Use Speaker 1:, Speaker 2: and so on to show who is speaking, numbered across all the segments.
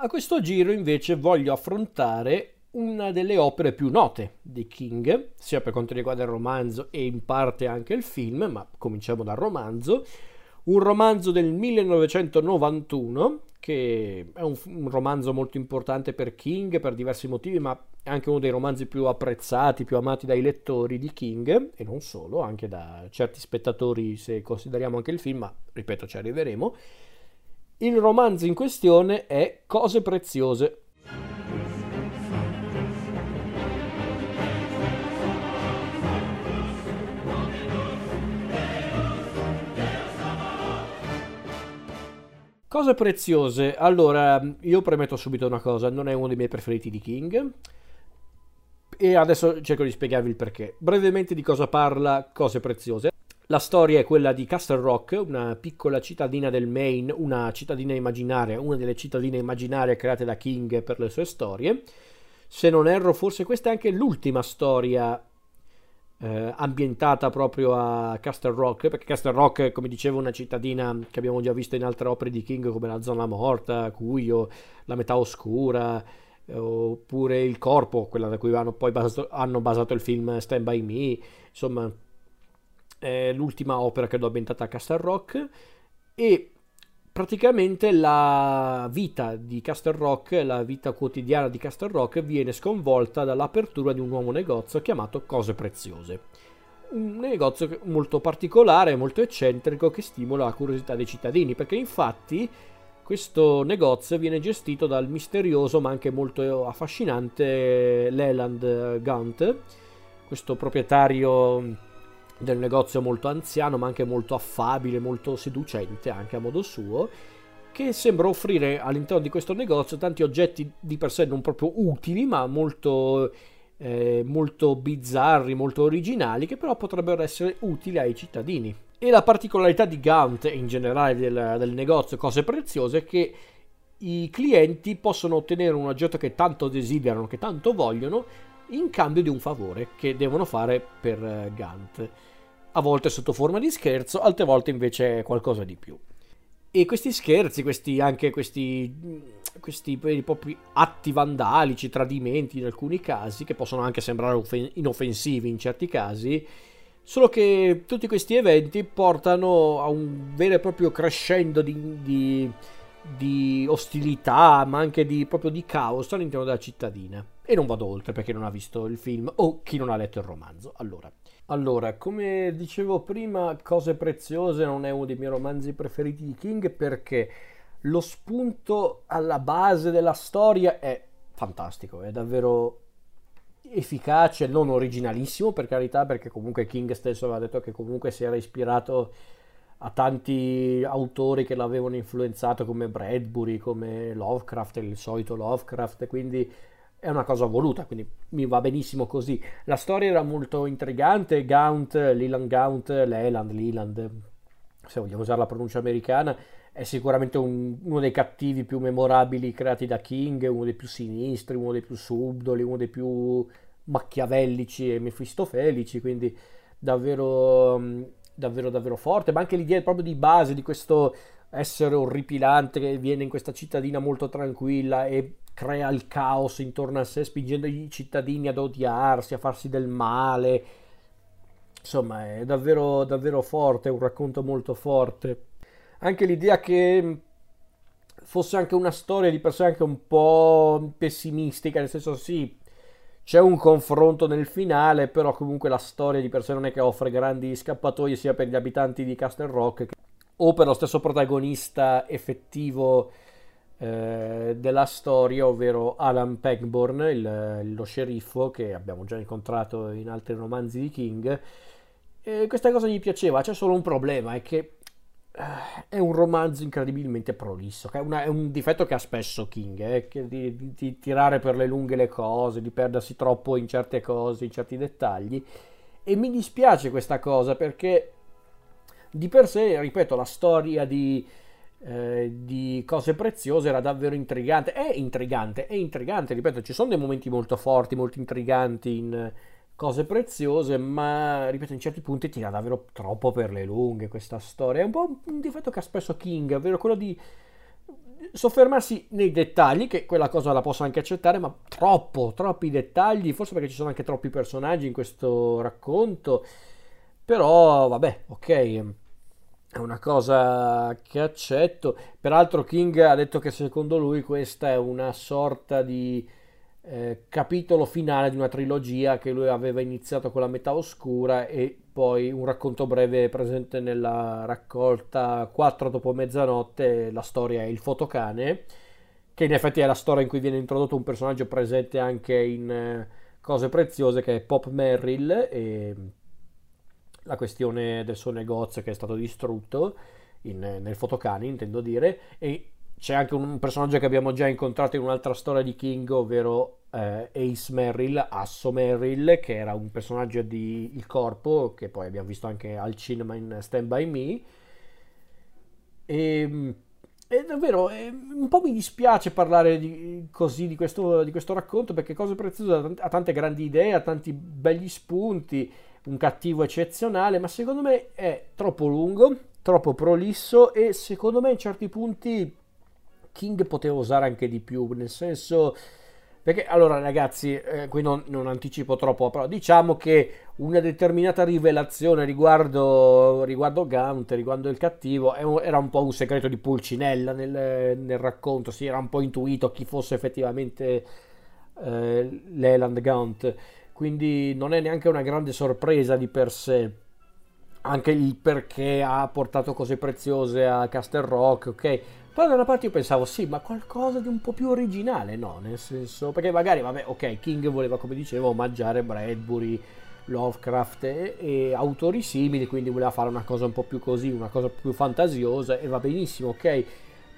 Speaker 1: A questo giro invece voglio affrontare una delle opere più note di King, sia per quanto riguarda il romanzo e in parte anche il film, ma cominciamo dal romanzo. Un romanzo del 1991 che è un, un, romanzo molto importante per King per diversi motivi, ma è anche uno dei romanzi più apprezzati, più amati dai lettori di King e non solo, anche da certi spettatori se consideriamo anche il film, ma ripeto ci arriveremo. Il romanzo in questione è Cose preziose Cose preziose. Allora, io premetto subito una cosa, non è uno dei miei preferiti di King. E adesso cerco di spiegarvi il perché. Brevemente di cosa parla Cose preziose. La storia è quella di Castle Rock, una piccola cittadina del Maine, una cittadina immaginaria, una delle cittadine immaginarie create da King per le sue storie. Se non erro, forse questa è anche l'ultima storia eh, ambientata proprio a Castle Rock, perché Castle Rock, come dicevo, è una cittadina che abbiamo già visto in altre opere di King come La Zona Morta, Cuyo, La Metà Oscura, eh, oppure Il Corpo, quella da cui hanno poi basato, hanno basato il film Stand By Me, insomma è l'ultima opera credo ambientata a Castle Rock e praticamente la vita di Castle Rock, la vita quotidiana di Castle Rock viene sconvolta dall'apertura di un nuovo negozio chiamato Cose Preziose. Un negozio molto particolare, molto eccentrico che stimola la curiosità dei cittadini, perché infatti questo negozio viene gestito dal misterioso ma anche molto affascinante Leland Gaunt, questo proprietario del negozio molto anziano ma anche molto affabile, molto seducente anche a modo suo, che sembra offrire all'interno di questo negozio tanti oggetti di per sé non proprio utili ma molto, eh, molto bizzarri, molto originali che però potrebbero essere utili ai cittadini. E la particolarità di Gaunt e in generale del, del negozio Cose Preziose è che i clienti possono ottenere un oggetto che tanto desiderano, che tanto vogliono, in cambio di un favore che devono fare per eh, Gant. A volte sotto forma di scherzo, altre volte invece qualcosa di più. E questi scherzi, questi, anche questi, questi propri atti vandalici, tradimenti in alcuni casi, che possono anche sembrare offen- inoffensivi in certi casi, solo che tutti questi eventi portano a un vero e proprio crescendo di, di, di ostilità, ma anche di, proprio di caos all'interno della cittadina. E non vado oltre perché non ha visto il film o chi non ha letto il romanzo. Allora, allora, come dicevo prima, Cose Preziose non è uno dei miei romanzi preferiti di King perché lo spunto alla base della storia è fantastico, è davvero efficace, non originalissimo per carità, perché comunque King stesso aveva detto che comunque si era ispirato a tanti autori che l'avevano influenzato come Bradbury, come Lovecraft, il solito Lovecraft, quindi è una cosa voluta, quindi mi va benissimo così. La storia era molto intrigante, Gaunt, Leland Gaunt, Leland, Leland, se vogliamo usare la pronuncia americana, è sicuramente un, uno dei cattivi più memorabili creati da King, uno dei più sinistri, uno dei più subdoli, uno dei più macchiavellici e mefistofelici, quindi davvero, davvero, davvero forte, ma anche l'idea proprio di base di questo essere orripilante che viene in questa cittadina molto tranquilla e crea il caos intorno a sé, spingendo i cittadini ad odiarsi, a farsi del male. Insomma, è davvero, davvero forte, è un racconto molto forte. Anche l'idea che fosse anche una storia di per sé anche un po' pessimistica, nel senso sì, c'è un confronto nel finale, però comunque la storia di per sé non è che offre grandi scappatoie sia per gli abitanti di Castle Rock. O per lo stesso protagonista effettivo eh, della storia, ovvero Alan Pegborn, il, lo sceriffo che abbiamo già incontrato in altri romanzi di King. E questa cosa gli piaceva, c'è solo un problema, è che eh, è un romanzo incredibilmente prolisso, è, una, è, un difetto che ha spesso King, eh, di, di, di, tirare per le lunghe le cose, di perdersi troppo in certe cose, in certi dettagli. E mi dispiace questa cosa perché di per sé, ripeto, la storia di, eh, di cose preziose era davvero intrigante. È intrigante, è intrigante, ripeto, ci sono dei momenti molto forti, molto intriganti in cose preziose, ma ripeto, in certi punti tira davvero troppo per le lunghe questa storia. È un po' un difetto che ha spesso King, ovvero quello di soffermarsi nei dettagli, che quella cosa la posso anche accettare, ma troppo, troppi dettagli, forse perché ci sono anche troppi personaggi in questo racconto, però vabbè, ok, è una cosa che accetto. Peraltro King ha detto che secondo lui questa è una sorta di eh, capitolo finale di una trilogia che lui aveva iniziato con la metà oscura e poi un racconto breve presente nella raccolta 4 dopo mezzanotte, la storia è il fotocane, che in effetti è la storia in cui viene introdotto un personaggio presente anche in eh, Cose Preziose, che è Pop Merrill, e la questione del suo negozio che è stato distrutto in, nel fotocane, intendo dire, e c'è anche un personaggio che abbiamo già incontrato in un'altra storia di King, ovvero eh, Ace Merrill, Asso Merrill, che era un personaggio di Il Corpo, che poi abbiamo visto anche al cinema in Stand By Me. E, e davvero e un po' mi dispiace parlare di, così di questo, di questo racconto perché Cose Preziose ha tante grandi idee, ha tanti begli spunti, un cattivo eccezionale, ma secondo me è troppo lungo, troppo prolisso e secondo me in certi punti King poteva usare anche di più, nel senso... Perché allora ragazzi, eh, qui non, non, anticipo troppo, però diciamo che una determinata rivelazione riguardo, riguardo Gaunt, riguardo il cattivo, era un po' un segreto di Pulcinella nel, nel racconto, si era un po' intuito chi fosse effettivamente eh, Leland Gaunt, quindi non è neanche una grande sorpresa di per sé anche il perché ha portato cose preziose a Castle Rock, ok? Poi da una parte io pensavo, sì, ma qualcosa di un po' più originale, no? Nel senso, perché magari, vabbè, ok, King voleva, come dicevo, omaggiare Bradbury, Lovecraft e, e, autori simili, quindi voleva fare una cosa un po' più così, una cosa più fantasiosa, e va benissimo, ok?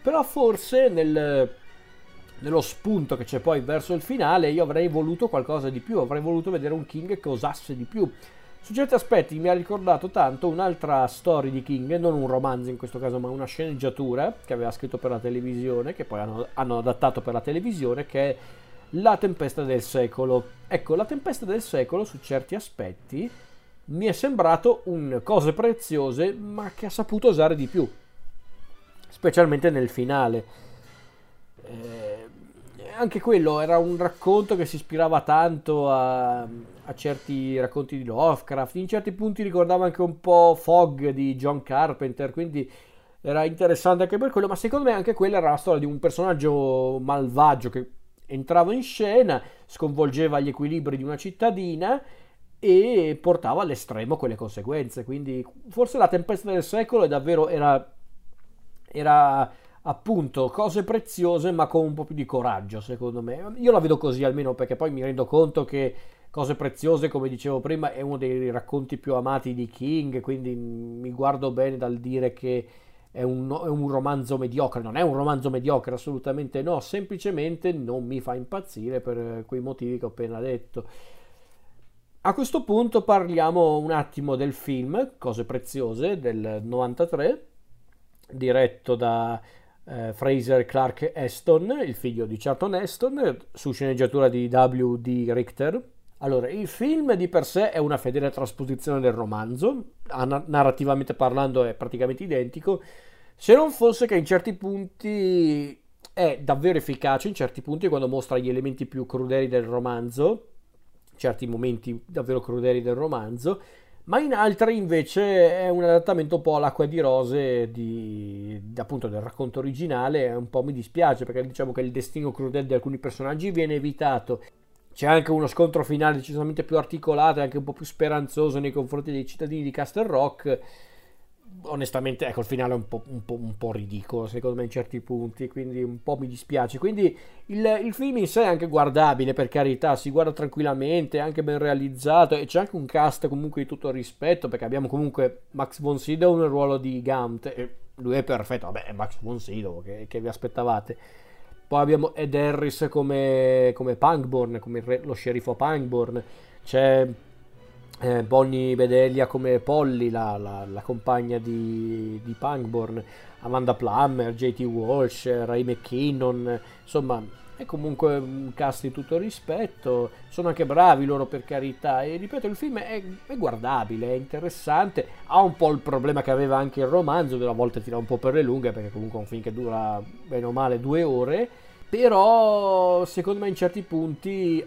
Speaker 1: Però forse nel, nello spunto che c'è poi verso il finale, io avrei voluto qualcosa di più, avrei voluto vedere un King che osasse di più su certi aspetti mi ha ricordato tanto un'altra storia di King, non un romanzo in questo caso, ma una sceneggiatura che aveva scritto per la televisione, che poi hanno, hanno adattato per la televisione, che è La tempesta del secolo. Ecco, La tempesta del secolo su certi aspetti mi è sembrato un cose preziose, ma che ha saputo usare di più, specialmente nel finale. Eh, anche quello era un racconto che si ispirava tanto a, a, certi racconti di Lovecraft, in certi punti ricordava anche un po' Fog di John Carpenter, quindi era interessante anche per quello, ma secondo me anche quella era la storia di un personaggio malvagio che entrava in scena, sconvolgeva gli equilibri di una cittadina e portava all'estremo quelle conseguenze, quindi forse la tempesta del secolo è davvero era, era appunto cose preziose ma con un po' più di coraggio secondo me. Io la vedo così almeno perché poi mi rendo conto che cose preziose come dicevo prima è uno dei racconti più amati di King quindi mi guardo bene dal dire che è un, è un romanzo mediocre. Non è un romanzo mediocre assolutamente no. Semplicemente non mi fa impazzire per quei motivi che ho appena detto. A questo punto parliamo un attimo del film Cose preziose del 93 diretto da eh, Fraser Clark Aston, il figlio di Charlton Aston, su sceneggiatura di W.D. Richter. Allora, il film di per sé è una fedele trasposizione del romanzo, narrativamente parlando è praticamente identico, se non fosse che in certi punti è davvero efficace, in certi punti quando mostra gli elementi più crudeli del romanzo, certi momenti davvero crudeli del romanzo, ma in altre invece è un adattamento un po' all'acqua di rose di, appunto del racconto originale un po' mi dispiace perché diciamo che il destino crudele di alcuni personaggi viene evitato. C'è anche uno scontro finale decisamente più articolato e anche un po' più speranzoso nei confronti dei cittadini di Castle Rock onestamente, ecco, il finale è un po', un, po', un po', ridicolo, secondo me, in certi punti, quindi un po' mi dispiace. Quindi il, il, film in sé è anche guardabile, per carità, si guarda tranquillamente, è anche ben realizzato e c'è anche un cast comunque di tutto rispetto, perché abbiamo comunque Max von Sydow nel ruolo di Gaunt, e lui è perfetto, vabbè, è Max von Sydow, che, che vi aspettavate. Poi abbiamo Ed Harris come, come Pangborn, come re, lo sceriffo Pangborn. C'è eh, Bonnie Bedelia come Polly, la, la, la compagna di, di, Pangborn, Amanda Plummer, JT Walsh, Ray McKinnon, insomma è comunque un cast di tutto rispetto, sono anche bravi loro per carità e ripeto il film è, è, guardabile, è interessante, ha un po' il problema che aveva anche il romanzo, che a volte tira un po' per le lunghe perché comunque è un film che dura bene o male due ore, però secondo me in certi punti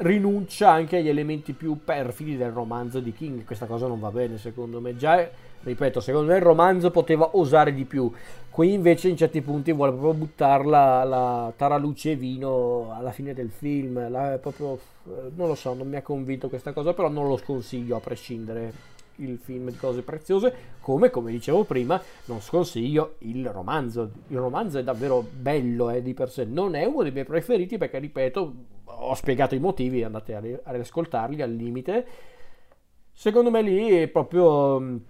Speaker 1: rinuncia anche agli elementi più perfidi del romanzo di King, questa cosa non va bene secondo me, già ripeto, secondo me il romanzo poteva osare di più. Qui invece in certi punti vuole proprio buttarla la taraluce e vino alla fine del film. La, proprio, eh, non lo so, non mi ha convinto questa cosa, però non lo sconsiglio a prescindere il film di cose preziose, come, come dicevo prima, non sconsiglio il romanzo. Il romanzo è davvero bello eh, di per sé, non è uno dei miei preferiti perché, ripeto, ho spiegato i motivi, andate a, a riascoltarli al limite. Secondo me lì è proprio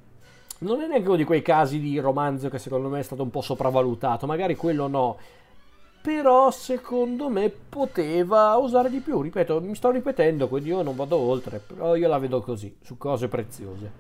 Speaker 1: non è neanche uno di quei casi di romanzo che secondo me è stato un po' sopravvalutato, magari quello no. Però secondo me poteva usare di più, ripeto, mi sto ripetendo, quindi io non vado oltre, però io la vedo così, su cose preziose.